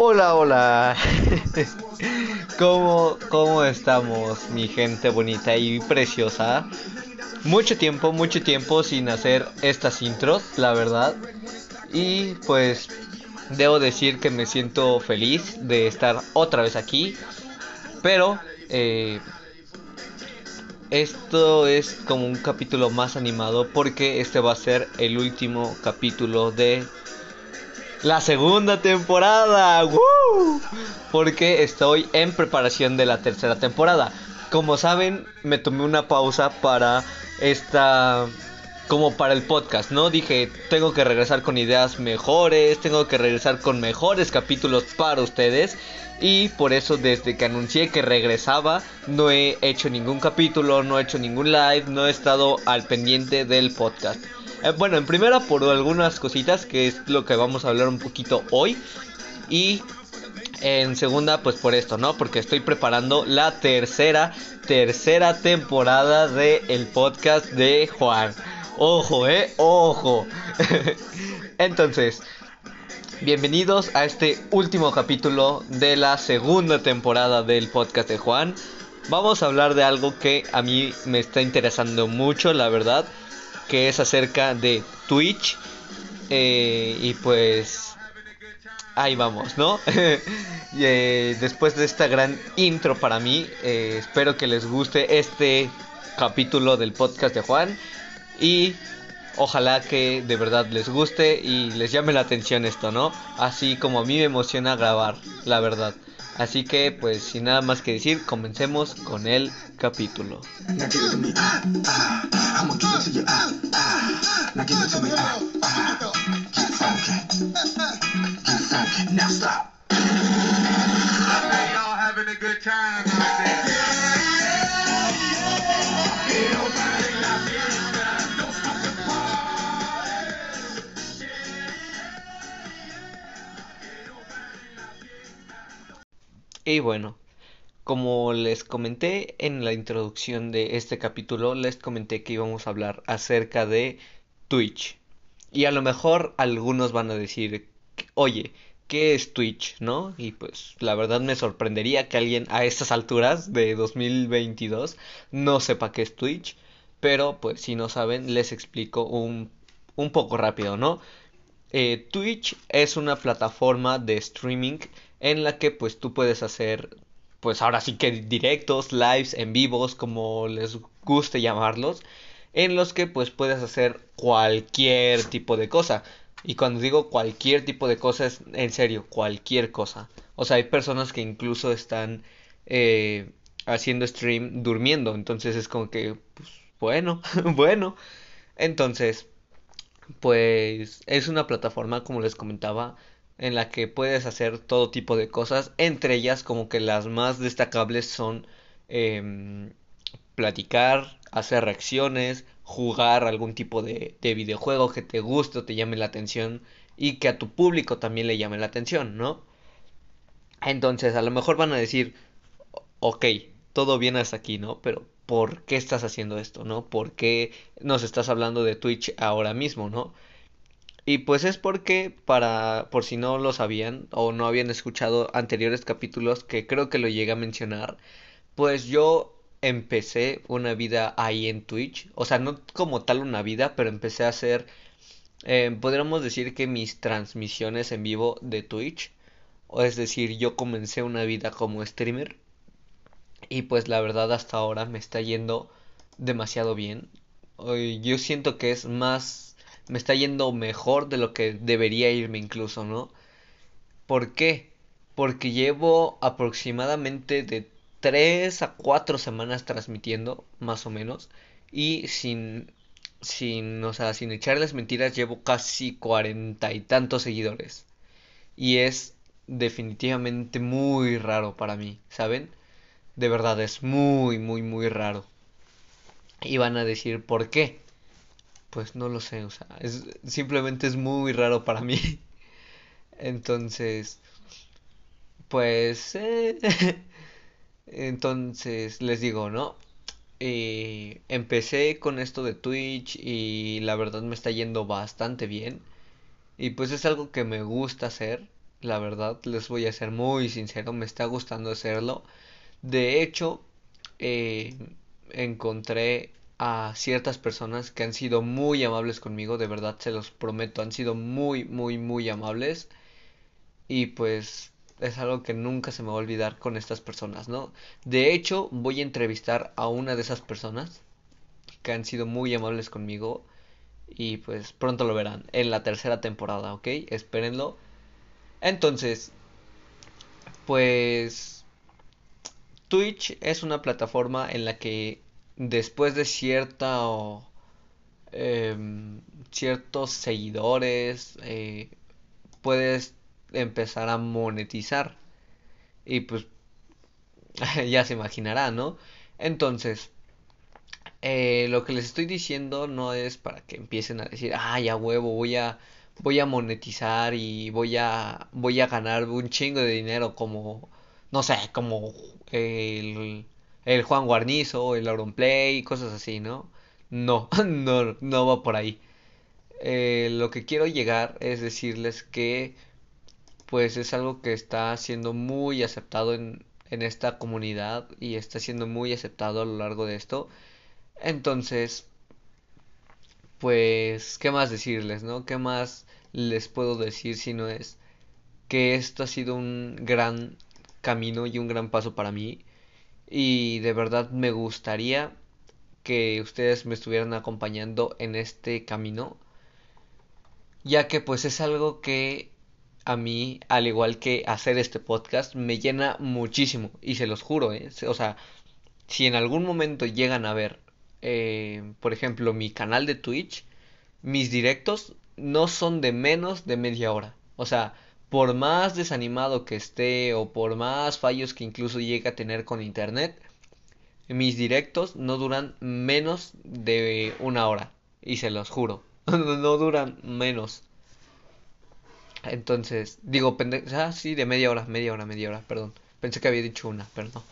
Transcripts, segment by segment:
Hola, hola. ¿Cómo, ¿Cómo estamos, mi gente bonita y preciosa? Mucho tiempo, mucho tiempo sin hacer estas intros, la verdad. Y pues debo decir que me siento feliz de estar otra vez aquí. Pero eh, esto es como un capítulo más animado porque este va a ser el último capítulo de la segunda temporada. ¡Woo! Porque estoy en preparación de la tercera temporada. Como saben, me tomé una pausa para esta como para el podcast, ¿no? Dije, tengo que regresar con ideas mejores, tengo que regresar con mejores capítulos para ustedes. Y por eso desde que anuncié que regresaba, no he hecho ningún capítulo, no he hecho ningún live, no he estado al pendiente del podcast. Eh, bueno, en primera por algunas cositas, que es lo que vamos a hablar un poquito hoy. Y en segunda, pues por esto, ¿no? Porque estoy preparando la tercera, tercera temporada de el podcast de Juan. Ojo, eh, ojo. Entonces, bienvenidos a este último capítulo de la segunda temporada del podcast de Juan. Vamos a hablar de algo que a mí me está interesando mucho, la verdad, que es acerca de Twitch. Eh, y pues ahí vamos, ¿no? y, eh, después de esta gran intro para mí, eh, espero que les guste este capítulo del podcast de Juan y ojalá que de verdad les guste y les llame la atención esto, ¿no? Así como a mí me emociona grabar, la verdad. Así que pues sin nada más que decir, comencemos con el capítulo. Y bueno, como les comenté en la introducción de este capítulo, les comenté que íbamos a hablar acerca de Twitch. Y a lo mejor algunos van a decir, oye, ¿qué es Twitch? ¿No? Y pues la verdad me sorprendería que alguien a estas alturas de 2022 no sepa qué es Twitch. Pero pues si no saben, les explico un, un poco rápido, ¿no? Eh, Twitch es una plataforma de streaming en la que pues tú puedes hacer pues ahora sí que directos, lives, en vivos, como les guste llamarlos, en los que pues puedes hacer cualquier tipo de cosa. Y cuando digo cualquier tipo de cosa es en serio, cualquier cosa. O sea, hay personas que incluso están eh, haciendo stream durmiendo, entonces es como que, pues bueno, bueno. Entonces, pues es una plataforma, como les comentaba, en la que puedes hacer todo tipo de cosas. Entre ellas, como que las más destacables son em, platicar, hacer reacciones, jugar algún tipo de, de videojuego que te guste o te llame la atención y que a tu público también le llame la atención, ¿no? Entonces, a lo mejor van a decir, ok, todo bien hasta aquí, ¿no? Pero ¿por qué estás haciendo esto, ¿no? ¿Por qué nos estás hablando de Twitch ahora mismo, ¿no? Y pues es porque, para, por si no lo sabían o no habían escuchado anteriores capítulos que creo que lo llegué a mencionar, pues yo empecé una vida ahí en Twitch, o sea, no como tal una vida, pero empecé a hacer, eh, podríamos decir que mis transmisiones en vivo de Twitch, o es decir, yo comencé una vida como streamer y pues la verdad hasta ahora me está yendo demasiado bien. Yo siento que es más, me está yendo mejor de lo que debería irme incluso, ¿no? ¿Por qué? Porque llevo aproximadamente de 3 a 4 semanas transmitiendo, más o menos, y sin, sin, o sea, sin echarles mentiras, llevo casi cuarenta y tantos seguidores. Y es definitivamente muy raro para mí, ¿saben? De verdad, es muy, muy, muy raro. Y van a decir, ¿por qué? pues no lo sé, o sea, simplemente es muy raro para mí. Entonces, pues, eh, entonces les digo, ¿no? Eh, empecé con esto de Twitch y la verdad me está yendo bastante bien. Y pues es algo que me gusta hacer, la verdad, les voy a ser muy sincero, me está gustando hacerlo. De hecho, eh, encontré a ciertas personas que han sido muy amables conmigo, de verdad se los prometo, han sido muy, muy, muy amables. Y pues es algo que nunca se me va a olvidar con estas personas, ¿no? De hecho, voy a entrevistar a una de esas personas que han sido muy amables conmigo y pues pronto lo verán en la tercera temporada, ¿ok? Espérenlo. Entonces, pues Twitch es una plataforma en la que después de cierta em, ciertos seguidores eh, puedes empezar a monetizar. Y pues ya se imaginará, ¿no? Entonces, eh, lo que les estoy diciendo no es para que empiecen a decir, ah, ya huevo, voy a, voy a monetizar y voy a, voy a ganar un chingo de dinero como, no sé, como el, el Juan Guarnizo, el Auronplay, cosas así, ¿no? No, no, no va por ahí. Eh, lo que quiero llegar es decirles que pues es algo que está siendo muy aceptado en, en esta comunidad y está siendo muy aceptado a lo largo de esto. Entonces, pues, ¿qué más decirles, no? ¿Qué más les puedo decir si no es que esto ha sido un gran camino y un gran paso para mí? Y de verdad me gustaría que ustedes me estuvieran acompañando en este camino, ya que pues es algo que a mí, al igual que hacer este podcast, me llena muchísimo. Y se los juro, ¿eh? O sea, si en algún momento llegan a ver, eh, por ejemplo, mi canal de Twitch, mis directos no son de menos de media hora. O sea, por más desanimado que esté o por más fallos que incluso llegue a tener con internet, mis directos no duran menos de una hora. Y se los juro, no duran menos. Entonces, digo, ah, sí, de media hora, media hora, media hora, perdón. Pensé que había dicho una, pero no.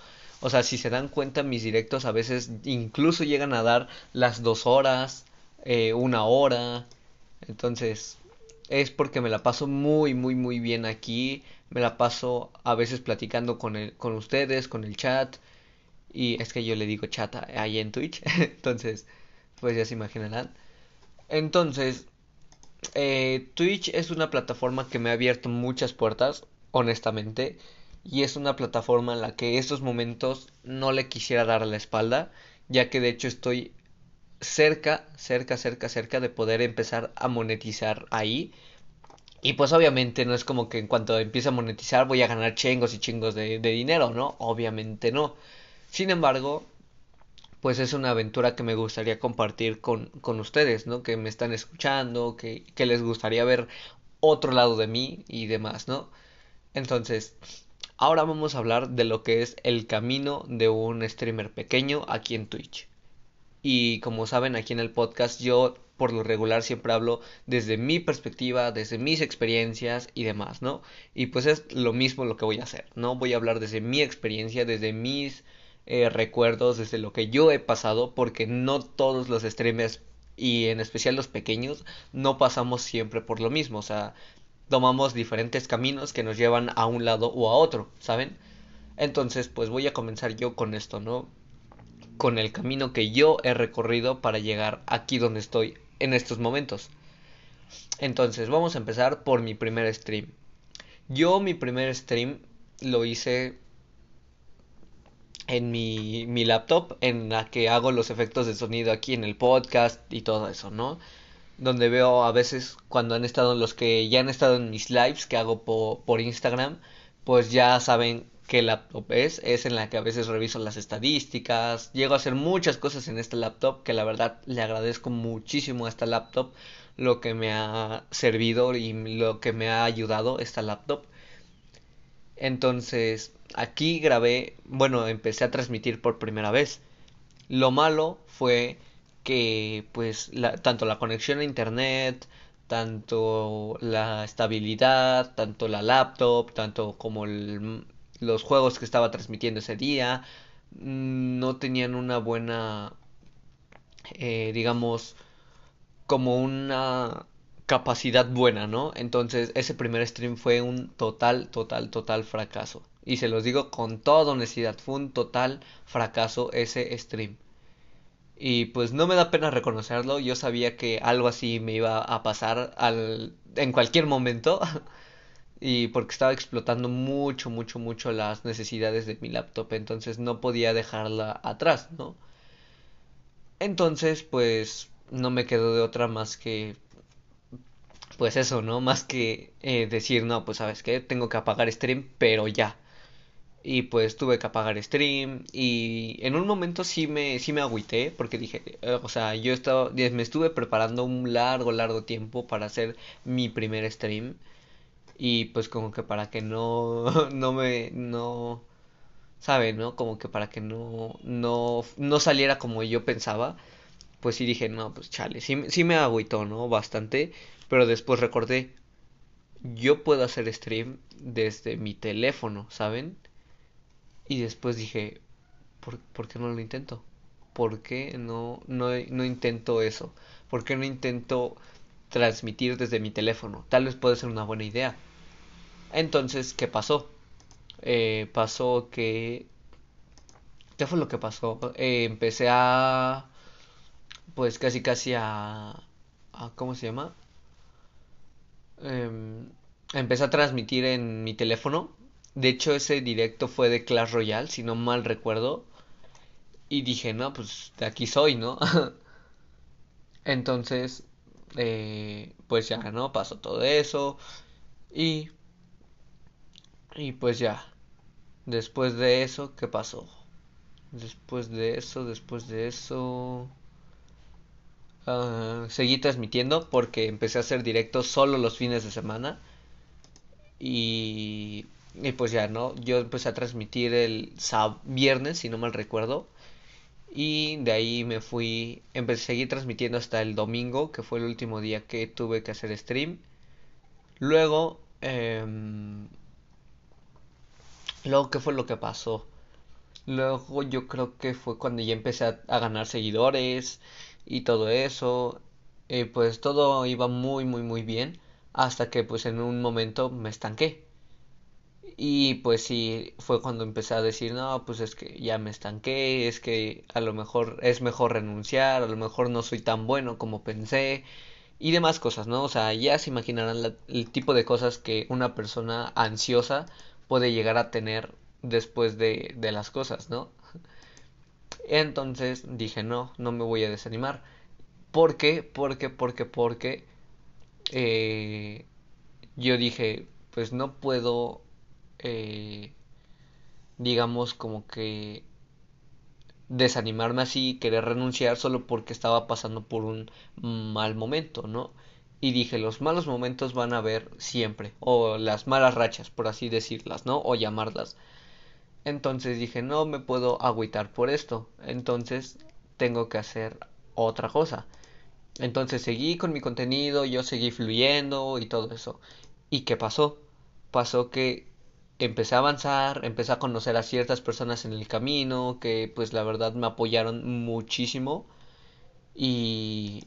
O sea, si se dan cuenta, mis directos a veces incluso llegan a dar las dos horas, eh, una hora. Entonces, es porque me la paso muy, muy, muy bien aquí. Me la paso a veces platicando con, el, con ustedes, con el chat. Y es que yo le digo chat ahí en Twitch. Entonces, pues ya se imaginarán. Entonces, eh, Twitch es una plataforma que me ha abierto muchas puertas, honestamente, y es una plataforma en la que estos momentos no le quisiera dar la espalda, ya que de hecho estoy cerca, cerca, cerca, cerca de poder empezar a monetizar ahí. Y pues obviamente no es como que en cuanto empiece a monetizar voy a ganar chingos y chingos de, de dinero, ¿no? Obviamente no. Sin embargo, pues es una aventura que me gustaría compartir con, con ustedes, ¿no? Que me están escuchando, que, que les gustaría ver otro lado de mí y demás, ¿no? Entonces, ahora vamos a hablar de lo que es el camino de un streamer pequeño aquí en Twitch. Y como saben, aquí en el podcast yo por lo regular siempre hablo desde mi perspectiva, desde mis experiencias y demás, ¿no? Y pues es lo mismo lo que voy a hacer, ¿no? Voy a hablar desde mi experiencia, desde mis eh, recuerdos desde lo que yo he pasado, porque no todos los streamers y en especial los pequeños no pasamos siempre por lo mismo, o sea, tomamos diferentes caminos que nos llevan a un lado o a otro, ¿saben? Entonces, pues voy a comenzar yo con esto, ¿no? Con el camino que yo he recorrido para llegar aquí donde estoy en estos momentos. Entonces, vamos a empezar por mi primer stream. Yo mi primer stream lo hice en mi, mi laptop en la que hago los efectos de sonido aquí en el podcast y todo eso, ¿no? Donde veo a veces cuando han estado los que ya han estado en mis lives que hago por Instagram, pues ya saben qué laptop es, es en la que a veces reviso las estadísticas, llego a hacer muchas cosas en este laptop que la verdad le agradezco muchísimo a esta laptop lo que me ha servido y lo que me ha ayudado esta laptop. Entonces, aquí grabé, bueno, empecé a transmitir por primera vez. Lo malo fue que pues tanto la conexión a internet, tanto la estabilidad, tanto la laptop, tanto como los juegos que estaba transmitiendo ese día, mm, no tenían una buena, eh, digamos, como una capacidad buena, ¿no? Entonces ese primer stream fue un total, total, total fracaso. Y se los digo con toda honestidad, fue un total fracaso ese stream. Y pues no me da pena reconocerlo, yo sabía que algo así me iba a pasar al, en cualquier momento. y porque estaba explotando mucho, mucho, mucho las necesidades de mi laptop, entonces no podía dejarla atrás, ¿no? Entonces, pues no me quedó de otra más que pues eso, ¿no? Más que eh, decir, no, pues sabes qué, tengo que apagar stream, pero ya. Y pues tuve que apagar stream y en un momento sí me, sí me agüité porque dije, eh, o sea, yo estaba, me estuve preparando un largo, largo tiempo para hacer mi primer stream y pues como que para que no, no me, no, sabe, ¿no? Como que para que no, no, no saliera como yo pensaba, pues sí dije, no, pues chale, sí, sí me agüitó, ¿no? Bastante pero después recordé, yo puedo hacer stream desde mi teléfono, ¿saben? Y después dije, ¿por, ¿por qué no lo intento? ¿Por qué no, no, no intento eso? ¿Por qué no intento transmitir desde mi teléfono? Tal vez puede ser una buena idea. Entonces, ¿qué pasó? Eh, pasó que... ¿Qué fue lo que pasó? Eh, empecé a... Pues casi casi a... a ¿Cómo se llama? Em, empecé a transmitir en mi teléfono. De hecho, ese directo fue de Clash Royale, si no mal recuerdo. Y dije, no, pues de aquí soy, ¿no? Entonces, eh, pues ya, ¿no? Pasó todo eso. Y... Y pues ya. Después de eso, ¿qué pasó? Después de eso, después de eso... Ah, seguí transmitiendo porque empecé a hacer directos solo los fines de semana. Y, y pues ya, ¿no? Yo empecé a transmitir el viernes, si no mal recuerdo. Y de ahí me fui, empecé a seguir transmitiendo hasta el domingo, que fue el último día que tuve que hacer stream. Luego, eh, luego, ¿qué fue lo que pasó? Luego yo creo que fue cuando ya empecé a ganar seguidores y todo eso. Eh, pues todo iba muy muy muy bien hasta que pues en un momento me estanqué. Y pues sí, fue cuando empecé a decir, no, pues es que ya me estanqué, es que a lo mejor es mejor renunciar, a lo mejor no soy tan bueno como pensé y demás cosas, ¿no? O sea, ya se imaginarán el tipo de cosas que una persona ansiosa puede llegar a tener después de, de las cosas, ¿no? Entonces dije, no, no me voy a desanimar. ¿Por qué? Porque, porque, porque eh, yo dije, pues no puedo, eh, digamos, como que desanimarme así, querer renunciar solo porque estaba pasando por un mal momento, ¿no? Y dije, los malos momentos van a haber siempre, o las malas rachas, por así decirlas, ¿no? O llamarlas. Entonces dije, no me puedo agüitar por esto. Entonces tengo que hacer otra cosa. Entonces seguí con mi contenido, yo seguí fluyendo y todo eso. ¿Y qué pasó? Pasó que empecé a avanzar, empecé a conocer a ciertas personas en el camino que pues la verdad me apoyaron muchísimo y,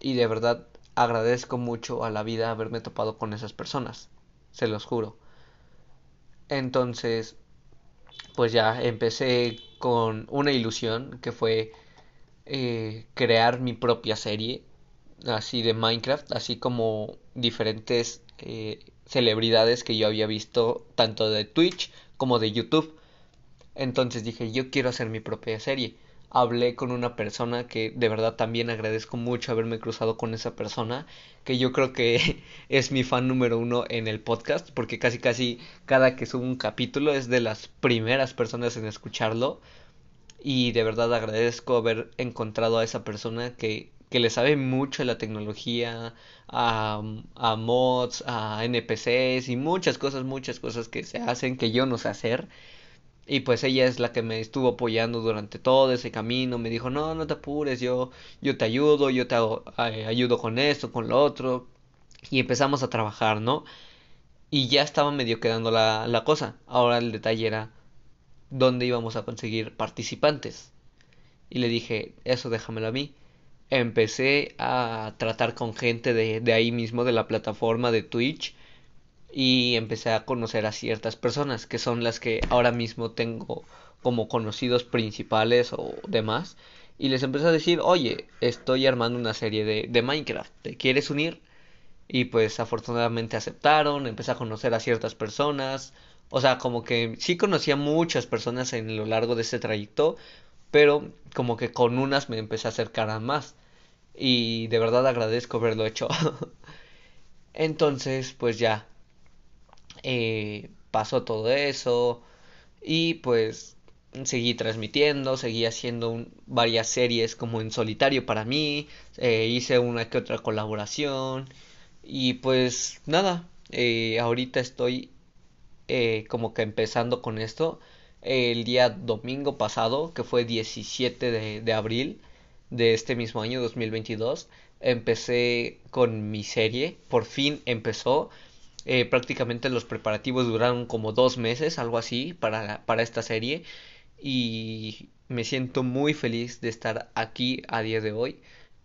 y de verdad agradezco mucho a la vida haberme topado con esas personas, se los juro. Entonces pues ya empecé con una ilusión que fue eh, crear mi propia serie así de Minecraft, así como diferentes eh, celebridades que yo había visto tanto de Twitch como de YouTube. Entonces dije, yo quiero hacer mi propia serie hablé con una persona que de verdad también agradezco mucho haberme cruzado con esa persona, que yo creo que es mi fan número uno en el podcast, porque casi casi cada que subo un capítulo es de las primeras personas en escucharlo. Y de verdad agradezco haber encontrado a esa persona que, que le sabe mucho a la tecnología, a, a mods, a NPCs y muchas cosas, muchas cosas que se hacen que yo no sé hacer Y pues ella es la que me estuvo apoyando durante todo ese camino. Me dijo, no, no te apures, yo, yo te ayudo, yo te eh, ayudo con esto, con lo otro. Y empezamos a trabajar, ¿no? Y ya estaba medio quedando la, la cosa. Ahora el detalle era dónde íbamos a conseguir participantes. Y le dije, eso déjamelo a mí. Empecé a tratar con gente de, de ahí mismo, de la plataforma de Twitch y empecé a conocer a ciertas personas que son las que ahora mismo tengo como conocidos principales o demás y les empecé a decir oye estoy armando una serie de, de Minecraft ¿te quieres unir? y pues afortunadamente aceptaron empecé a conocer a ciertas personas o sea como que sí conocía muchas personas en lo largo de ese trayecto pero como que con unas me empecé a acercar a más y de verdad agradezco haberlo hecho entonces pues ya eh, pasó todo eso y pues seguí transmitiendo, seguí haciendo varias series como en solitario para mí, eh, hice una que otra colaboración y pues nada, eh, ahorita estoy como que empezando con esto. El día domingo pasado, que fue 17 de, de abril de este mismo año 2022, empecé con mi serie, por fin empezó eh, prácticamente los preparativos duraron como dos meses, algo así, para, para esta serie. Y me siento muy feliz de estar aquí a día de hoy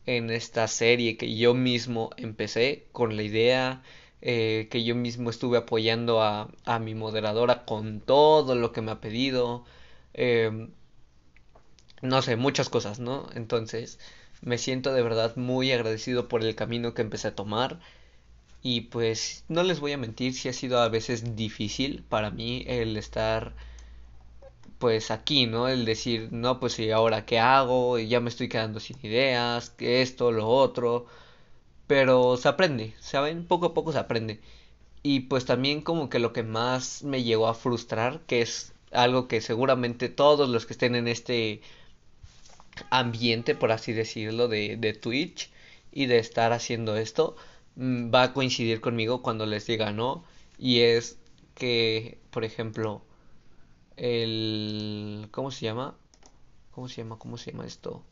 en esta serie que yo mismo empecé con la idea, eh, que yo mismo estuve apoyando a, a, mi moderadora con todo lo que me ha pedido. Em, no sé, muchas cosas, ¿no? Entonces, me siento de verdad muy agradecido por el camino que empecé a tomar. Y pues no les voy a mentir, si ha sido a veces difícil para mí el estar pues aquí, ¿no? El decir, no, pues y ahora qué hago, ya me estoy quedando sin ideas, que esto, lo otro. Pero se aprende, ¿saben? Poco a poco se aprende. Y pues también como que lo que más me llegó a frustrar, que es algo que seguramente todos los que estén en este ambiente, por así decirlo, de, de Twitch y de estar haciendo esto, va a coincidir conmigo cuando les diga no y es que por ejemplo el cómo se llama cómo se llama cómo se llama esto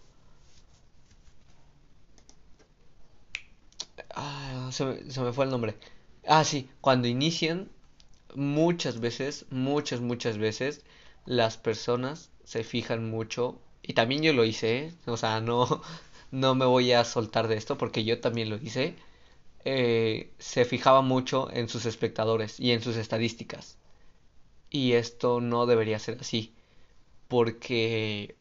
ah, se, me, se me fue el nombre. Ah sí cuando inician muchas veces muchas muchas veces las personas se fijan mucho y también yo lo hice ¿eh? o sea no no me voy a soltar de esto porque yo también lo hice eh, se fijaba mucho en sus espectadores y en sus estadísticas. Y esto no debería ser así, porque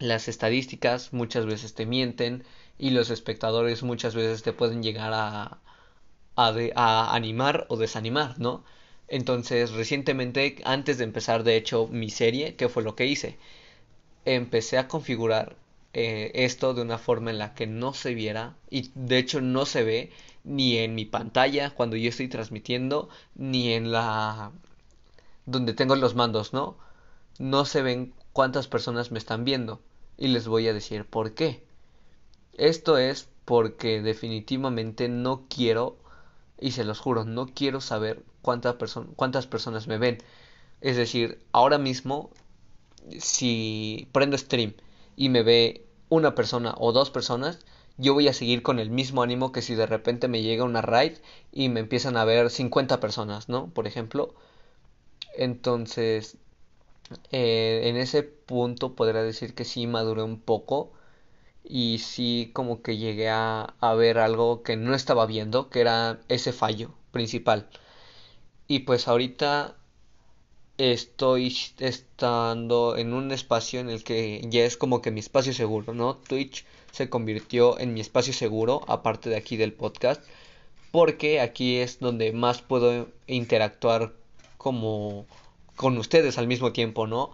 las estadísticas muchas veces te mienten y los espectadores muchas veces te pueden llegar a, a, a animar o desanimar, ¿no? Entonces, recientemente, antes de empezar, de hecho, mi serie, ¿qué fue lo que hice? Empecé a configurar eh, esto de una forma en la que no se viera, y de hecho no se ve ni en mi pantalla cuando yo estoy transmitiendo, ni en la donde tengo los mandos, ¿no? No se ven cuántas personas me están viendo. Y les voy a decir por qué. Esto es porque definitivamente no quiero, y se los juro, no quiero saber cuántas, cuántas personas me ven. Es decir, ahora mismo, si prendo stream y me ve una persona o dos personas, yo voy a seguir con el mismo ánimo que si de repente me llega una raid y me empiezan a ver 50 personas, ¿no? Por ejemplo. Entonces, eh, en ese punto podría decir que sí maduré un poco y sí como que llegué a, a ver algo que no estaba viendo, que era ese fallo principal. Y pues ahorita estoy estando en un espacio en el que ya es como que mi espacio seguro, ¿no? Twitch se convirtió en mi espacio seguro, aparte de aquí del podcast, porque aquí es donde más puedo interactuar como con ustedes al mismo tiempo, ¿no?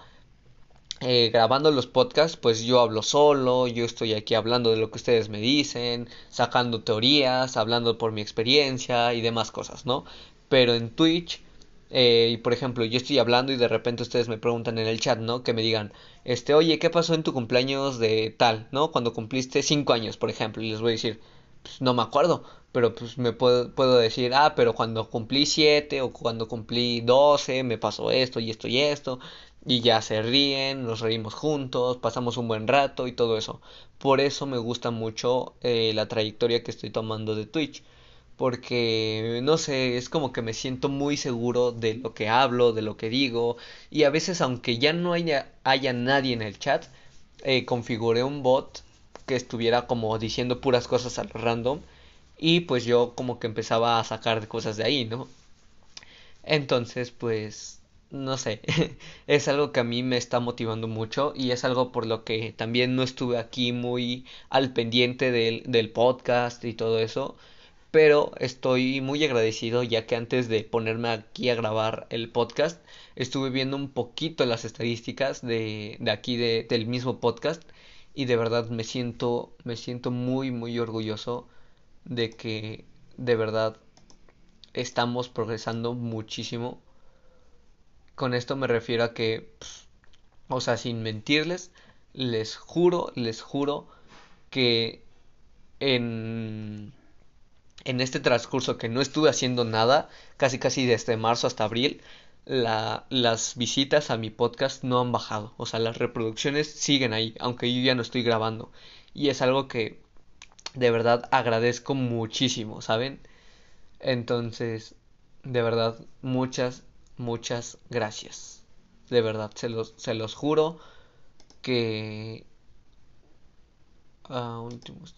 Eh, grabando los podcasts, pues yo hablo solo, yo estoy aquí hablando de lo que ustedes me dicen, sacando teorías, hablando por mi experiencia y demás cosas, ¿no? Pero en Twitch eh, y por ejemplo, yo estoy hablando y de repente ustedes me preguntan en el chat, ¿no? Que me digan, este, oye, ¿qué pasó en tu cumpleaños de tal, ¿no? Cuando cumpliste 5 años, por ejemplo, y les voy a decir, pues no me acuerdo, pero pues me puedo, puedo decir, ah, pero cuando cumplí 7 o cuando cumplí 12 me pasó esto y esto y esto. y ya se ríen, nos reímos juntos, pasamos un buen rato y todo eso. Por eso me gusta mucho eh, la trayectoria que estoy tomando de Twitch. Porque, no sé, es como que me siento muy seguro de lo que hablo, de lo que digo. Y a veces, aunque ya no haya, haya nadie en el chat, eh, configuré un bot que estuviera como diciendo puras cosas al random. Y pues yo como que empezaba a sacar cosas de ahí, ¿no? Entonces, pues no sé, es algo que a mí me está motivando mucho y es algo por lo que también no estuve aquí muy al pendiente del, del podcast y todo eso, pero estoy muy agradecido ya que antes de ponerme aquí a grabar el podcast estuve viendo un poquito las estadísticas de, de aquí de, del mismo podcast y de verdad me siento me siento muy muy orgulloso de que de verdad estamos progresando muchísimo. Con esto me refiero a que, o sea, sin mentirles, les juro, les juro que en, en este transcurso que no estuve haciendo nada, casi casi desde marzo hasta abril, la, las visitas a mi podcast no han bajado. O sea, las reproducciones siguen ahí, aunque yo ya no estoy grabando. Y es algo que de verdad agradezco muchísimo, ¿saben? Entonces, de verdad, muchas, muchas gracias. De verdad, se los, se los juro que... Ah, últimos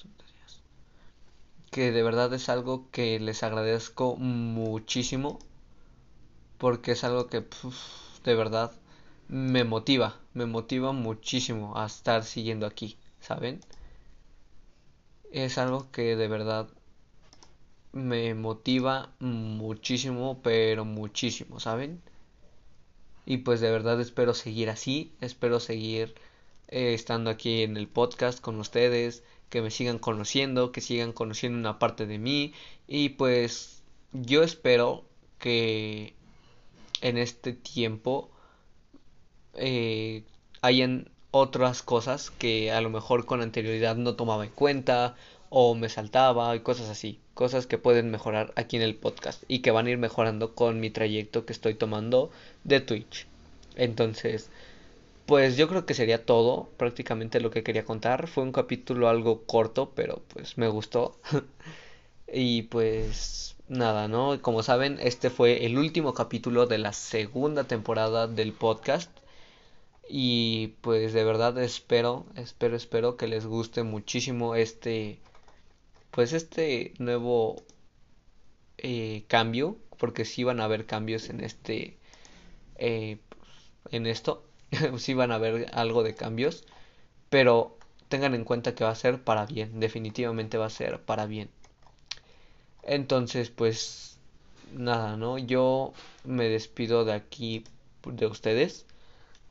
que de verdad es algo que les agradezco muchísimo porque es algo que de verdad me motiva, me motiva muchísimo a estar siguiendo aquí, ¿saben? Es algo que de verdad me motiva muchísimo, pero muchísimo, ¿saben? Y pues de verdad espero seguir así, espero seguir eh, estando aquí en el podcast con ustedes, que me sigan conociendo, que sigan conociendo una parte de mí y pues yo espero que en este tiempo eh, hayan otras cosas que a lo mejor con anterioridad no tomaba en cuenta o me saltaba y cosas así, cosas que pueden mejorar aquí en el podcast y que van a ir mejorando con mi trayecto que estoy tomando de Twitch. Entonces, pues yo creo que sería todo, prácticamente lo que quería contar. Fue un capítulo algo corto, pero pues me gustó. y pues nada, ¿no? Como saben, este fue el último capítulo de la segunda temporada del podcast. Y pues de verdad espero, espero, espero que les guste muchísimo este pues este nuevo eh, cambio, porque sí van a haber cambios en este, eh, en esto, sí van a haber algo de cambios, pero tengan en cuenta que va a ser para bien, definitivamente va a ser para bien. Entonces, pues nada, ¿no? Yo me despido de aquí de ustedes.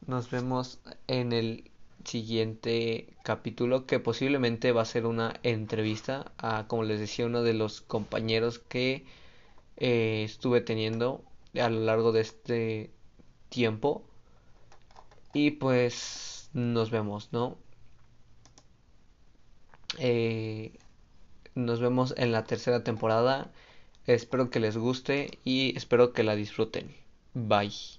Nos vemos en el siguiente capítulo que posiblemente va a ser una entrevista a, como les decía, uno de los compañeros que eh, estuve teniendo a lo largo de este tiempo. Y pues nos vemos, ¿no? Eh, nos vemos en la tercera temporada. Espero que les guste y espero que la disfruten. Bye.